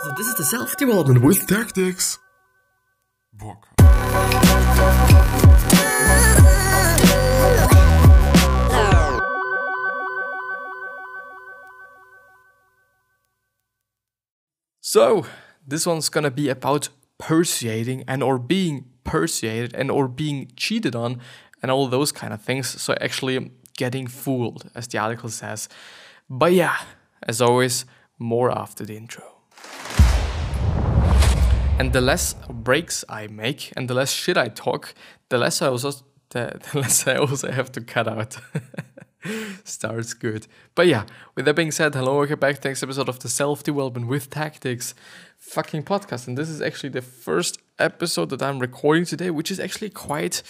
So this is the self-development with tactics. Book. So, this one's gonna be about persuading and or being persuaded and or being cheated on and all those kind of things. So actually getting fooled, as the article says. But yeah, as always, more after the intro. And the less breaks I make and the less shit I talk, the less I also the, the less I also have to cut out. Starts good. But yeah, with that being said, hello, welcome back to the next episode of the Self Development with Tactics fucking podcast. And this is actually the first episode that I'm recording today, which is actually quite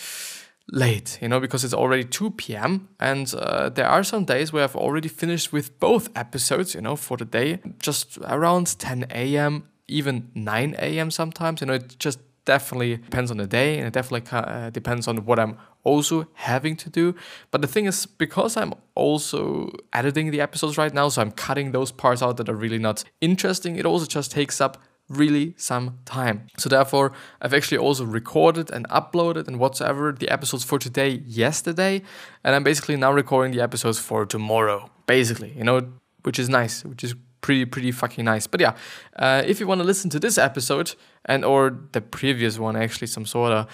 late, you know, because it's already 2 p.m. And uh, there are some days where I've already finished with both episodes, you know, for the day, just around 10 a.m., even 9 a.m. sometimes. You know, it just definitely depends on the day and it definitely uh, depends on what I'm also having to do. But the thing is, because I'm also editing the episodes right now, so I'm cutting those parts out that are really not interesting, it also just takes up really some time. So therefore, I've actually also recorded and uploaded and whatsoever the episodes for today yesterday, and I'm basically now recording the episodes for tomorrow, basically, you know, which is nice, which is pretty pretty fucking nice. But yeah, uh, if you want to listen to this episode and or the previous one, actually some sort of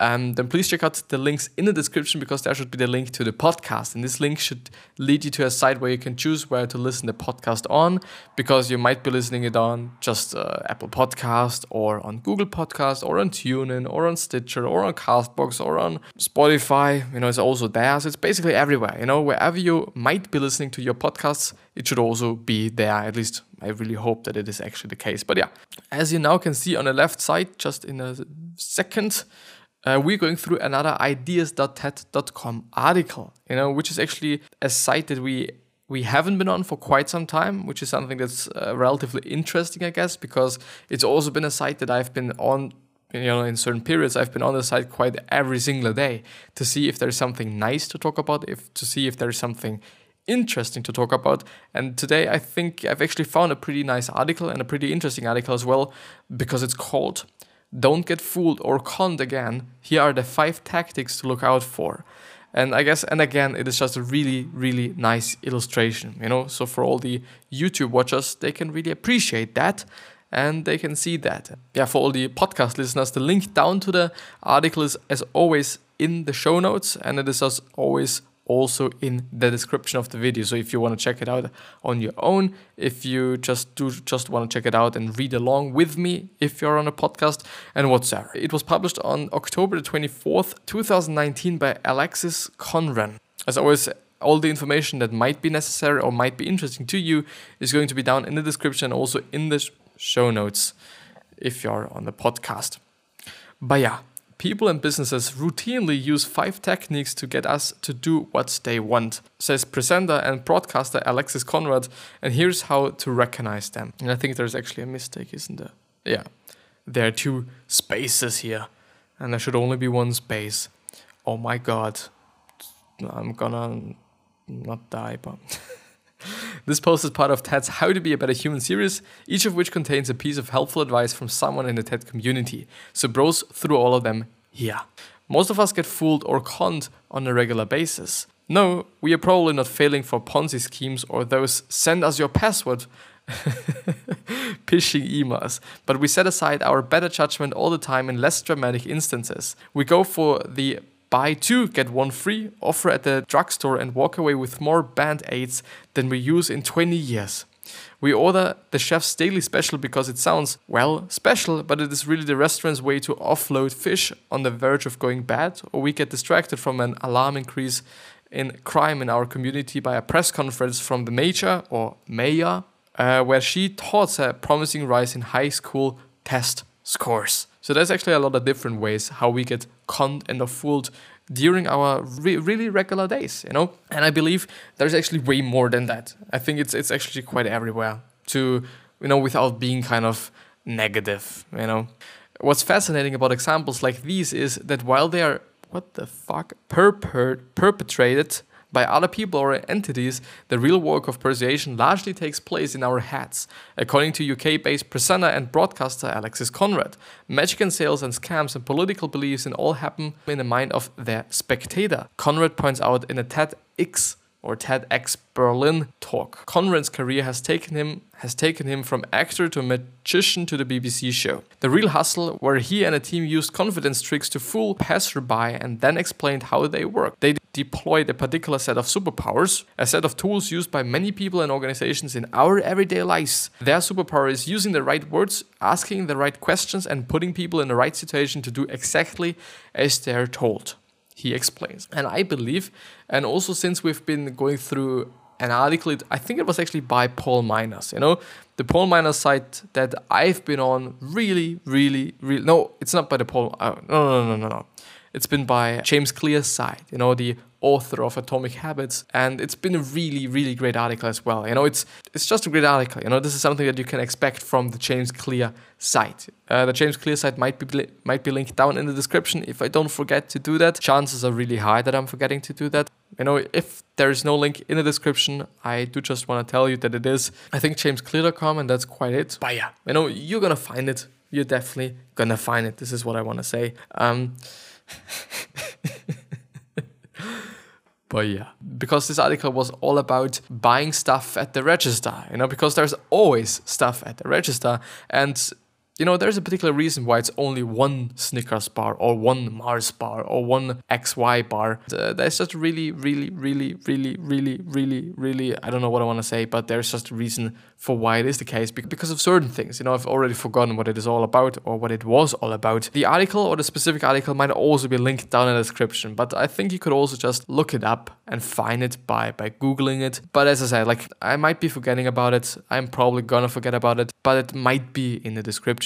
um, then please check out the links in the description because there should be the link to the podcast. And this link should lead you to a site where you can choose where to listen the podcast on because you might be listening it on just uh, Apple Podcast or on Google Podcast or on TuneIn or on Stitcher or on Castbox or on Spotify. You know, it's also there. So it's basically everywhere. You know, wherever you might be listening to your podcasts, it should also be there. At least I really hope that it is actually the case. But yeah, as you now can see on the left side, just in a second, uh, we're going through another ideas.ted.com article, you know, which is actually a site that we we haven't been on for quite some time, which is something that's uh, relatively interesting, I guess, because it's also been a site that I've been on, you know, in certain periods. I've been on the site quite every single day to see if there's something nice to talk about, if to see if there's something interesting to talk about. And today, I think I've actually found a pretty nice article and a pretty interesting article as well, because it's called don't get fooled or conned again. Here are the five tactics to look out for. And I guess, and again, it is just a really, really nice illustration, you know. So for all the YouTube watchers, they can really appreciate that and they can see that. Yeah, for all the podcast listeners, the link down to the article is as always in the show notes, and it is as always also in the description of the video. So if you want to check it out on your own, if you just do just want to check it out and read along with me if you're on a podcast and whatsoever. It was published on October the 24th, 2019 by Alexis Conran. As always, all the information that might be necessary or might be interesting to you is going to be down in the description also in the show notes if you're on the podcast. But yeah, People and businesses routinely use five techniques to get us to do what they want, says presenter and broadcaster Alexis Conran, and here's how to recognize them. And I think there's actually a mistake, isn't there? Yeah. There are two spaces here, and there should only be one space. Oh my god. I'm gonna not die, but. This post is part of TED's How to Be a Better Human series, each of which contains a piece of helpful advice from someone in the TED community. So browse through all of them here. Most of us get fooled or conned on a regular basis. No, we are probably not failing for Ponzi schemes or those send us your password phishing emails, but we set aside our better judgment all the time in less dramatic instances. We go for the buy two, get one free offer at the drugstore and walk away with more band aids than we use in 20 years. We order the chef's daily special because it sounds, well, special, but it is really the restaurant's way to offload fish on the verge of going bad, or we get distracted from an alarm increase in crime in our community by a press conference from the major or mayor, uh, where she touts a promising rise in high school test scores. So there's actually a lot of different ways how we get conned and are fooled during our re- really regular days, you know. And I believe there's actually way more than that. I think it's it's actually quite everywhere to you know without being kind of negative, you know. What's fascinating about examples like these is that while they are what the fuck perpetrated by other people or entities, the real work of persuasion largely takes place in our heads. According to UK based presenter and broadcaster Alexis Conran, magic and sales and scams and political beliefs and all happen in the mind of their spectator. Conran points out in a TEDx or TEDx Berlin talk. Conran's career has taken him has taken him from actor to magician to the BBC show. The Real Hustle, where he and a team used confidence tricks to fool passerby and then explained how they work. They deployed a particular set of superpowers, a set of tools used by many people and organizations in our everyday lives. Their superpower is using the right words, asking the right questions, and putting people in the right situation to do exactly as they're told he explains. And I believe, and also since we've been going through an article, I think it was actually by Paul Miners, you know, the Paul Miners site that I've been on really, really, really, no, it's not by the Paul, uh, no, no, no, no, no. It's been by James Clear's site, you know, the author of Atomic Habits, and it's been a really, really great article as well. You know, it's it's just a great article. You know, this is something that you can expect from the James Clear site. Uh, the James Clear site might be might be linked down in the description. If I don't forget to do that, chances are really high that I'm forgetting to do that. You know, if there is no link in the description, I do just want to tell you that it is. I think jamesclear.com, and that's quite it. But yeah, you know, you're gonna find it. You're definitely gonna find it. This is what I want to say. Um, But yeah, because this article was all about buying stuff at the register, you know, because there's always stuff at the register. And you know, there's a particular reason why it's only one Snickers bar or one Mars bar or one XY bar. Uh, there's just really, really, really, really, really, really, really, I don't know what I want to say, but there's just a reason for why it is the case because of certain things. You know, I've already forgotten what it is all about or what it was all about. The article or the specific article might also be linked down in the description, but I think you could also just look it up and find it by by googling it. But as I said, like I might be forgetting about it. I'm probably gonna forget about it, but it might be in the description.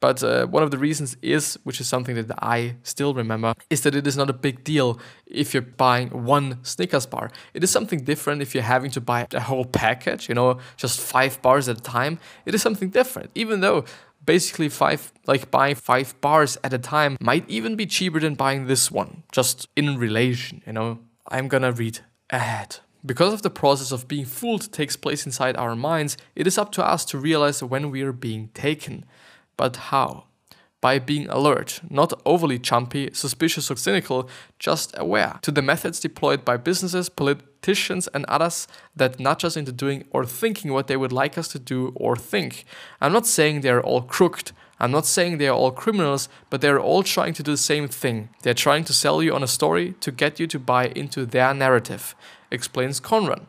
But uh, one of the reasons is, which is something that I still remember, is that it is not a big deal if you're buying one Snickers bar. It is something different if you're having to buy a whole package, you know, just five bars at a time. It is something different, even though basically five like buying five bars at a time might even be cheaper than buying this one just in relation you know. I'm gonna read ahead. Because of the process of being fooled takes place inside our minds it is up to us to realize when we are being taken but how? By being alert, not overly chumpy, suspicious, or cynical, just aware to the methods deployed by businesses, politicians, and others that nudge us into doing or thinking what they would like us to do or think. I'm not saying they're all crooked. I'm not saying they are all criminals, but they're all trying to do the same thing. They're trying to sell you on a story to get you to buy into their narrative, explains Conran.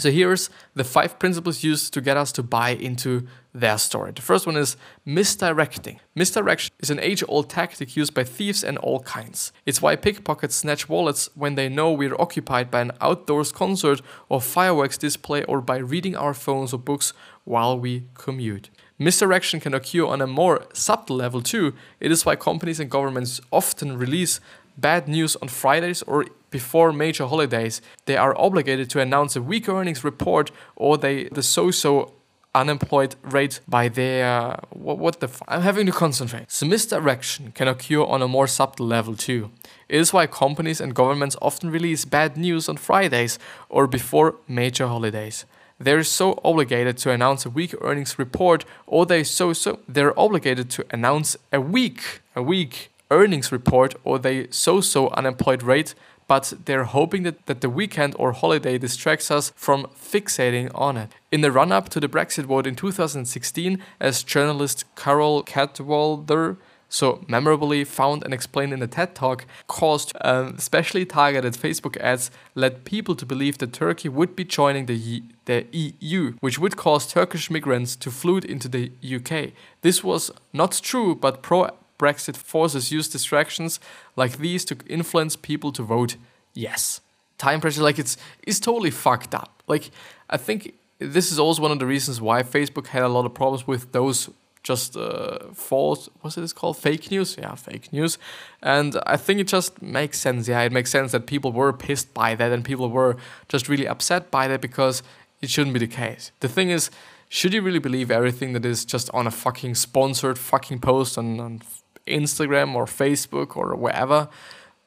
So here's the five principles used to get us to buy into their story. The first one is misdirecting. Misdirection is an age old tactic used by thieves and all kinds. It's why pickpockets snatch wallets when they know we're occupied by an outdoors concert or fireworks display or by reading our phones or books while we commute. Misdirection can occur on a more subtle level too. It is why companies and governments often release bad news on Fridays or before major holidays. They are obligated to announce a weak earnings report or they the so-so unemployed rate by their what, what the I'm having to concentrate. So misdirection can occur on a more subtle level too. It is why companies and governments often release bad news on Fridays or before major holidays. They're so obligated to announce a weak earnings report or they so so they're obligated to announce a weak a weak earnings report or they so so unemployed rate, but they're hoping that, that the weekend or holiday distracts us from fixating on it. In the run up to the Brexit vote in 2016, as journalist Carole Cadwalladr so memorably found and explained in the TED Talk, caused um, specially targeted Facebook ads led people to believe that Turkey would be joining the, the EU, which would cause Turkish migrants to flood into the UK. This was not true, but pro Brexit forces use distractions like these to influence people to vote yes. Time pressure, like it's is totally fucked up. Like I think this is also one of the reasons why Facebook had a lot of problems with those just uh, false what's it called? Fake news? Yeah fake news. And i think it just makes sense. Yeah it makes sense that people were pissed by that and people were just really upset by that because it shouldn't be the case. The thing is should you really believe everything that is just on a fucking sponsored fucking post on, on Instagram or Facebook or wherever?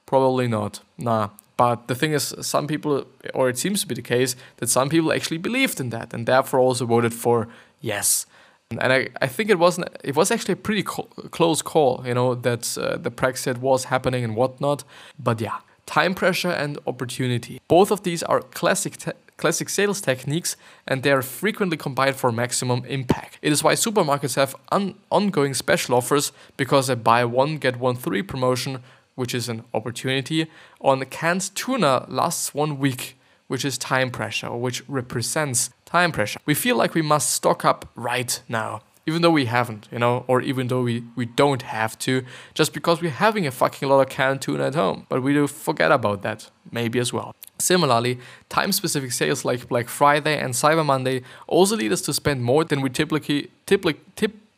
Probably not. Nah. But the thing is, some people, or it seems to be the case, that some people actually believed in that and therefore also voted for yes. And I, I think it wasn't. It was actually a pretty co- close call, you know, that uh, the Brexit was happening and whatnot. But yeah, time pressure and opportunity. Both of these are classic classic sales techniques, and they are frequently combined for maximum impact. It is why supermarkets have un- ongoing special offers because a buy one get one free promotion, which is an opportunity, on canned tuna lasts one week which is time pressure, which represents time pressure. We feel like we must stock up right now, even though we haven't, you know, or even though we, we don't have to, just because we're having a fucking lot of canned tuna at home. But we do forget about that, maybe as well. Similarly, time specific sales like Black Friday and Cyber Monday also lead us to spend more than we typically, typically,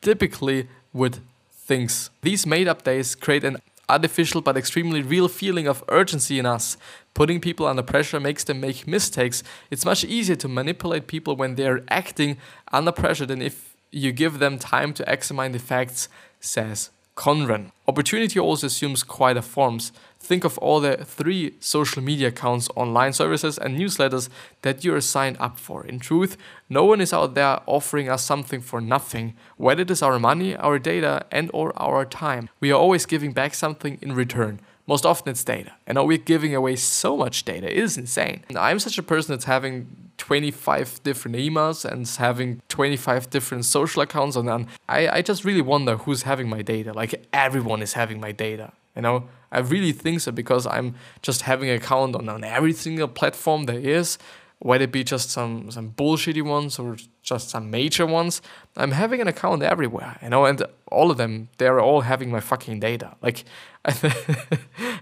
typically would things. These made up days create an artificial but extremely real feeling of urgency in us. Putting people under pressure makes them make mistakes. It's much easier to manipulate people when they're acting under pressure than if you give them time to examine the facts, says Conran. Opportunity also assumes quite a forms. Think of all the three social media accounts, online services, and newsletters that you are signed up for. In truth, no one is out there offering us something for nothing, whether it is our money, our data, and or our time. We are always giving back something in return. Most often it's data. And now we're giving away so much data. It is insane. I'm such a person that's having 25 different emails and having 25 different social accounts and then I, I just really wonder who's having my data. Like everyone is having my data. You know, I really think so because I'm just having an account on, on every single platform there is, whether it be just some some bullshitty ones or just some major ones. I'm having an account everywhere, you know, and all of them they're all having my fucking data. Like,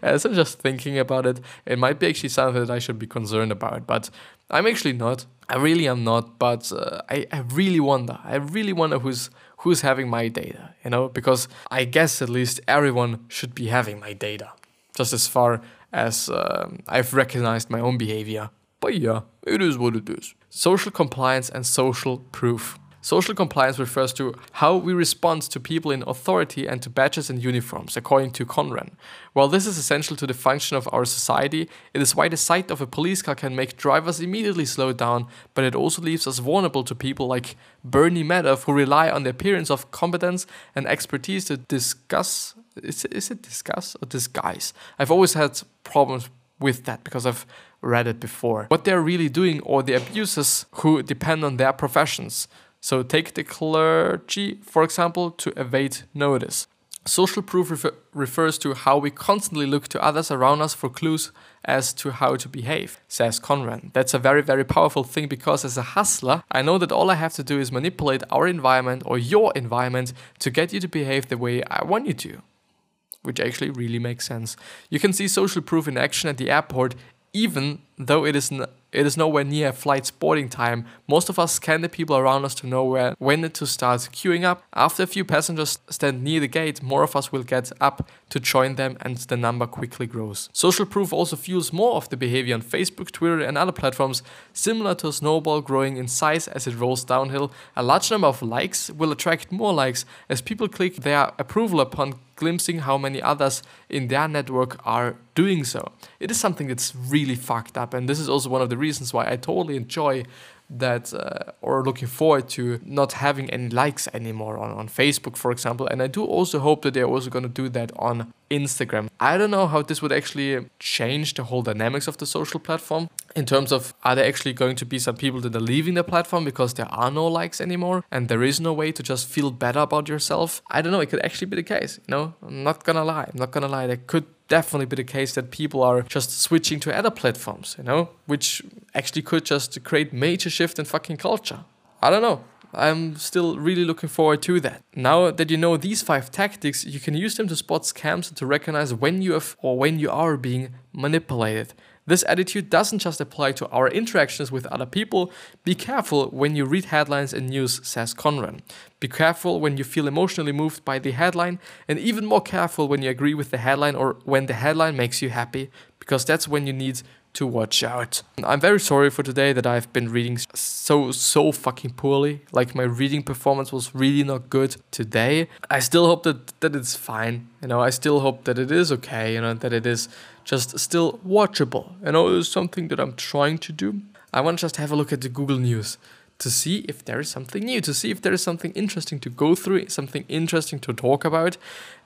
as I'm just thinking about it, it might be actually something that I should be concerned about, but I'm actually not. I really am not, but uh, I, I really wonder. I really wonder who's who's having my data, you know, because I guess at least everyone should be having my data, just as far as um, I've recognized my own behavior. But yeah, it is what it is. Social compliance and social proof. Social compliance refers to how we respond to people in authority and to badges and uniforms, according to Conran. While this is essential to the function of our society, it is why the sight of a police car can make drivers immediately slow down, but it also leaves us vulnerable to people like Bernie Madoff who rely on the appearance of competence and expertise to discuss. Is it, is it discuss or disguise? I've always had problems with that because I've read it before. What they're really doing, or the abusers who depend on their professions. So, take the clergy, for example, to evade notice. Social proof refer- refers to how we constantly look to others around us for clues as to how to behave, says Conran. That's a very, very powerful thing because as a hustler, I know that all I have to do is manipulate our environment or your environment to get you to behave the way I want you to. Which actually really makes sense. You can see social proof in action at the airport even though it is, n- it is nowhere near flight boarding time, most of us scan the people around us to know where, when to start queuing up. After a few passengers stand near the gate, more of us will get up to join them and the number quickly grows. Social proof also fuels more of the behavior on Facebook, Twitter, and other platforms, similar to a snowball growing in size as it rolls downhill. A large number of likes will attract more likes as people click their approval upon glimpsing how many others in their network are doing so. It is something that's really fucked up, and this is also one of the reasons why I totally enjoy that uh, or looking forward to not having any likes anymore on, on Facebook, for example. And I do also hope that they're also going to do that on Instagram. I don't know how this would actually change the whole dynamics of the social platform in terms of are there actually going to be some people that are leaving the platform because there are no likes anymore and there is no way to just feel better about yourself. I don't know, it could actually be the case, know? I'm not gonna lie. I'm not gonna lie. There could definitely be the case that people are just switching to other platforms, you know, which actually could just create major shift in fucking culture. I don't know. I'm still really looking forward to that. Now that you know these five tactics, you can use them to spot scams and to recognize when you have or when you are being manipulated. This attitude doesn't just apply to our interactions with other people. Be careful when you read headlines and news, says Conran. Be careful when you feel emotionally moved by the headline, and even more careful when you agree with the headline or when the headline makes you happy, because that's when you need to watch out. I'm very sorry for today that I've been reading so so fucking poorly. Like my reading performance was really not good today. I still hope that that it's fine. You know, I still hope that it is okay, you know, that it is just still watchable. You oh, know, it's something that I'm trying to do. I want to just have a look at the Google News to see if there is something new, to see if there is something interesting to go through, something interesting to talk about,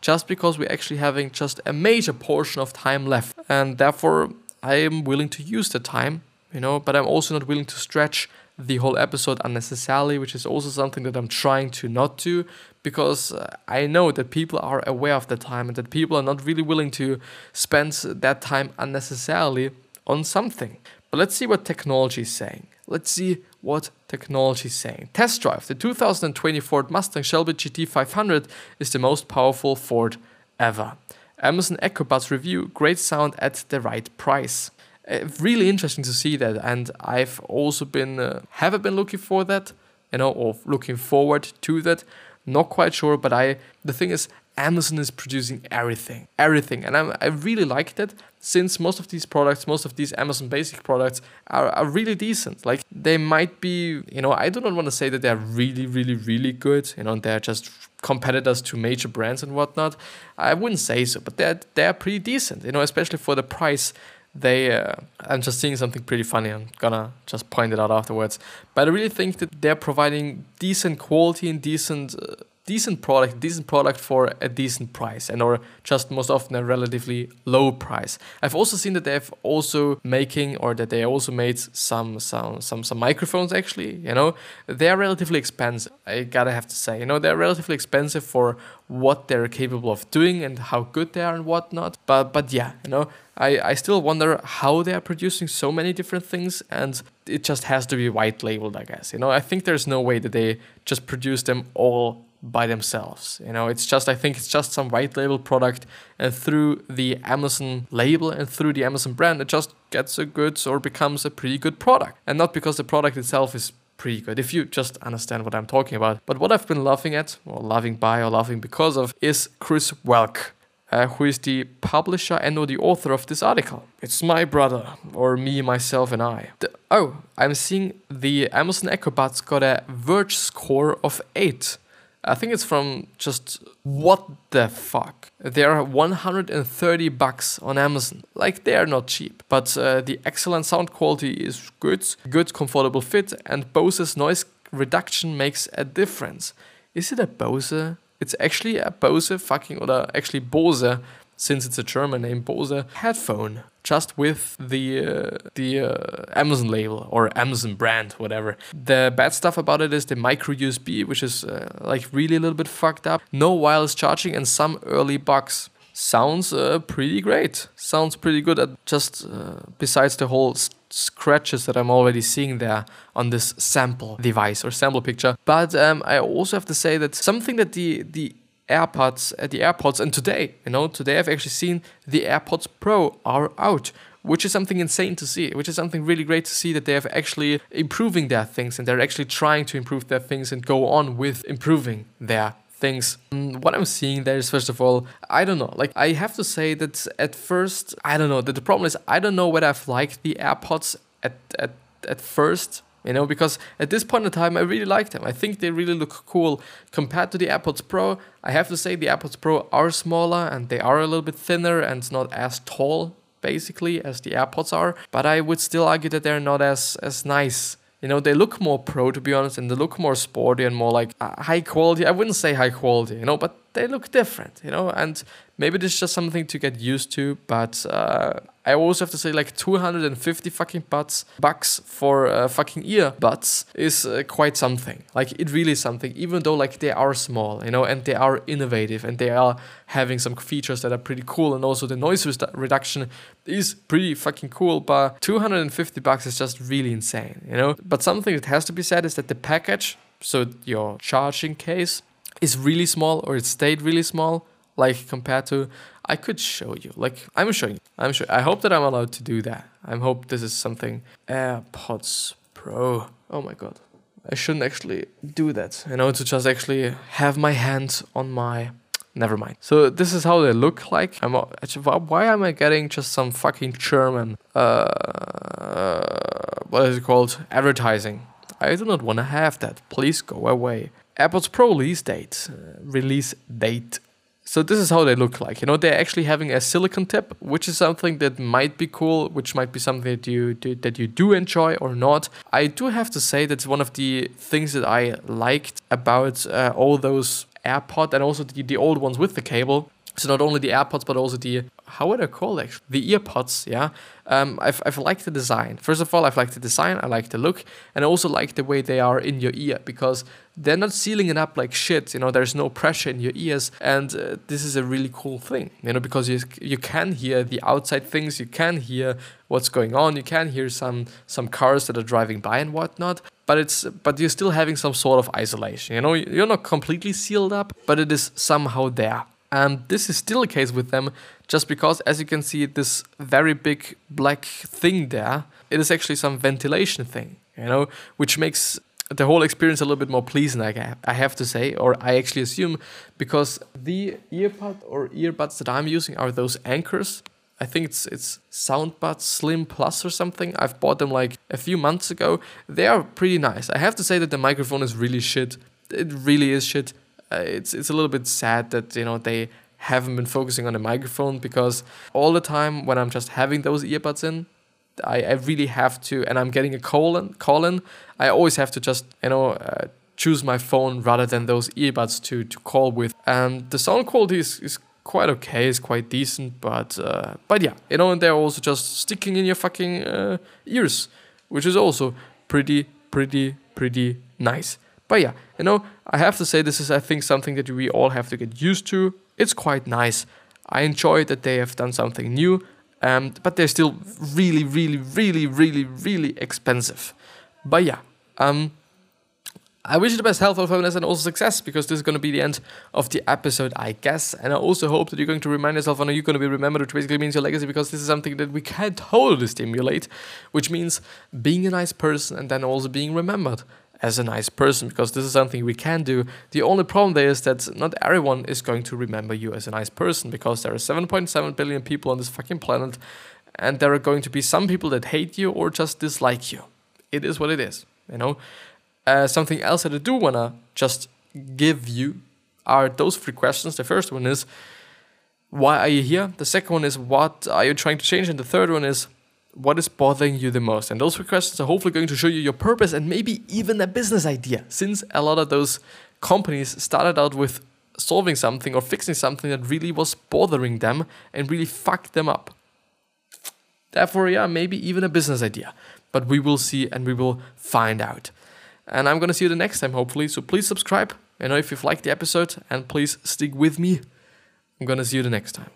just because we're actually having just a major portion of time left. And therefore, I am willing to use the time, you know, but I'm also not willing to stretch the whole episode unnecessarily, which is also something that I'm trying to not do because uh, I know that people are aware of the time and that people are not really willing to spend that time unnecessarily on something. But let's see what technology is saying. Let's see what technology is saying. Test drive. The 2020 Ford Mustang Shelby GT 500 is the most powerful Ford ever. Amazon EchoBuds review, great sound at the right price. Uh, really interesting to see that, and I've also been uh, have been looking for that, you know, or looking forward to that. Not quite sure, but I the thing is, Amazon is producing everything, everything, and I'm, I really like that since most of these products, most of these Amazon Basic products are, are really decent. Like they might be, you know, I do not want to say that they're really, really, really good. You know, they're just competitors to major brands and whatnot. I wouldn't say so, but they're they're pretty decent. You know, especially for the price. They, uh, I'm just seeing something pretty funny. I'm gonna just point it out afterwards. But I really think that they're providing decent quality and decent. Uh, decent product, decent product for a decent price, and or just most often a relatively low price. I've also seen that they've also making or that they also made some some some some microphones actually. You know, they're relatively expensive. I gotta have to say, you know, they're relatively expensive for what they're capable of doing and how good they are and whatnot. But but yeah, you know, I, I still wonder how they are producing so many different things and it just has to be white labeled, I guess. You know, I think there's no way that they just produce them all by themselves. You know, it's just I think it's just some white label product, and through the Amazon label and through the Amazon brand, it just gets a good or becomes a pretty good product, and not because the product itself is pretty good if you just understand what I'm talking about. But what I've been loving at, or loving by, or loving because of, is Chris Welch. Uh, who is the publisher and or the author of this article. It's my brother, or me, myself, and I. The, oh, I'm seeing the Amazon Echo Buds got a Verge score of 8 I think it's from just what the fuck. They are 130 bucks on Amazon. Like they are not cheap, but uh, the excellent sound quality is good, good comfortable fit, and Bose's noise reduction makes a difference. Is it a Bose? It's actually a Bose fucking or actually Bose since it's a German name, Bose headphone, just with the uh, the uh, Amazon label or Amazon brand, whatever. The bad stuff about it is the micro USB, which is uh, like really a little bit fucked up. No wireless charging and some early bugs. Sounds uh, pretty great. Sounds pretty good. At just uh, besides the whole scratches that I'm already seeing there on this sample device or sample picture. But um, I also have to say that something that the the AirPods at the AirPods. And today, you know, today I've actually seen the AirPods Pro are out, which is something insane to see, which is something really great to see that they have actually improving their things and they're actually trying to improve their things and go on with improving their things. Mm, what I'm seeing there is, first of all, I don't know. Like, I have to say that at first, I don't know. That the problem is, I don't know whether I've liked the AirPods at, at, at first you know, because at this point in time, I really like them. I think they really look cool compared to the AirPods Pro. I have to say the AirPods Pro are smaller and they are a little bit thinner and not as tall basically as the AirPods are, but I would still argue that they're not as as nice you know, they look more pro to be honest, and they look more sporty and more like uh, high quality. I wouldn't say high quality, you know, but they look different, you know, and maybe this is just something to get used to. But uh, I also have to say, like 250 fucking bucks bucks for uh, fucking earbuds is uh, quite something. Like it really is something, even though like they are small, you know, and they are innovative and they are having some features that are pretty cool, and also the noise reduction is pretty fucking cool. But 250 bucks is just really insane, you know. But something that has to be said is that the package, so your charging case, is really small or it stayed really small like compared to I could show you like I'm showing you I'm sure I hope that I'm allowed to do that I hope this is something AirPods Pro oh my god I shouldn't actually do that you know to just actually have my hand on my Never mind. So this is how they look like. I'm why am I getting just some fucking German uh, what is it called advertising? I do not want to have that. Please go away. AirPods Pro release date. Uh, release date. So this is how they look like. You know, they're actually having a silicon tip, which is something that might be cool, which might be something that you do, that you do enjoy or not. I do have to say that's one of the things that I liked about uh, all those AirPod and also the, the old ones with the cable. So not only the AirPods, but also the how would I call it? The earpods, yeah. Um, I've, I've liked the design. First of all, I've liked the design, I like the look, and I also like the way they are in your ear because they're not sealing it up like shit. You know, there's no pressure in your ears, and uh, this is a really cool thing. You know, because you you can hear the outside things, you can hear what's going on, you can hear some some cars that are driving by and whatnot. But it's but you're still having some sort of isolation. You know, you're not completely sealed up, but it is somehow there. And this is still the case with them, just because, as you can see, this very big black thing there, it is actually some ventilation thing, you know, which makes the whole experience a little bit more pleasing, I have to say, or I actually assume, because the earpod or earbuds that I'm using are those Ankers. I think it's it's Soundbuds Slim Plus or something. I've bought them like a few months ago. They are pretty nice. I have to say that the microphone is really shit. It really is shit. Uh, it's it's a little bit sad that you know they haven't been focusing on the microphone because all the time when I'm just having those earbuds in, I, I really have to, and I'm getting a call in, I always have to just, you know, uh, choose my phone rather than those earbuds to, to call with. And the sound quality is, is quite okay, it's quite decent, but uh, but yeah, you know, and they're also just sticking in your fucking uh, ears, which is also pretty, pretty, pretty nice. But yeah, you know, I have to say this is I think something that we all have to get used to. It's quite nice. I enjoy that they have done something new, um, but they're still really, really, really, really, really expensive. But yeah, um, I wish you the best health, wellness, and also success because this is going to be the end of the episode, I guess. And I also hope that you're going to remind yourself, and you're going to be remembered, which basically means your legacy, because this is something that we can't totally stimulate, which means being a nice person and then also being remembered as a nice person because this is something we can do. The only problem there is that not everyone is going to remember you as a nice person because there are 7.7 billion people on this fucking planet and there are going to be some people that hate you or just dislike you. It is what it is, you know. Uh, something else that I do wanna just give you are those three questions. The first one is why are you here? The second one is what are you trying to change? And the third one is what is bothering you the most? And those questions are hopefully going to show you your purpose and maybe even a business idea, since a lot of those companies started out with solving something or fixing something that really was bothering them and really fucked them up. Therefore, yeah, maybe even a business idea. But we will see and we will find out. And I'm gonna see you the next time, hopefully. So please subscribe, you know, if you've liked the episode, and please stick with me. I'm gonna see you the next time.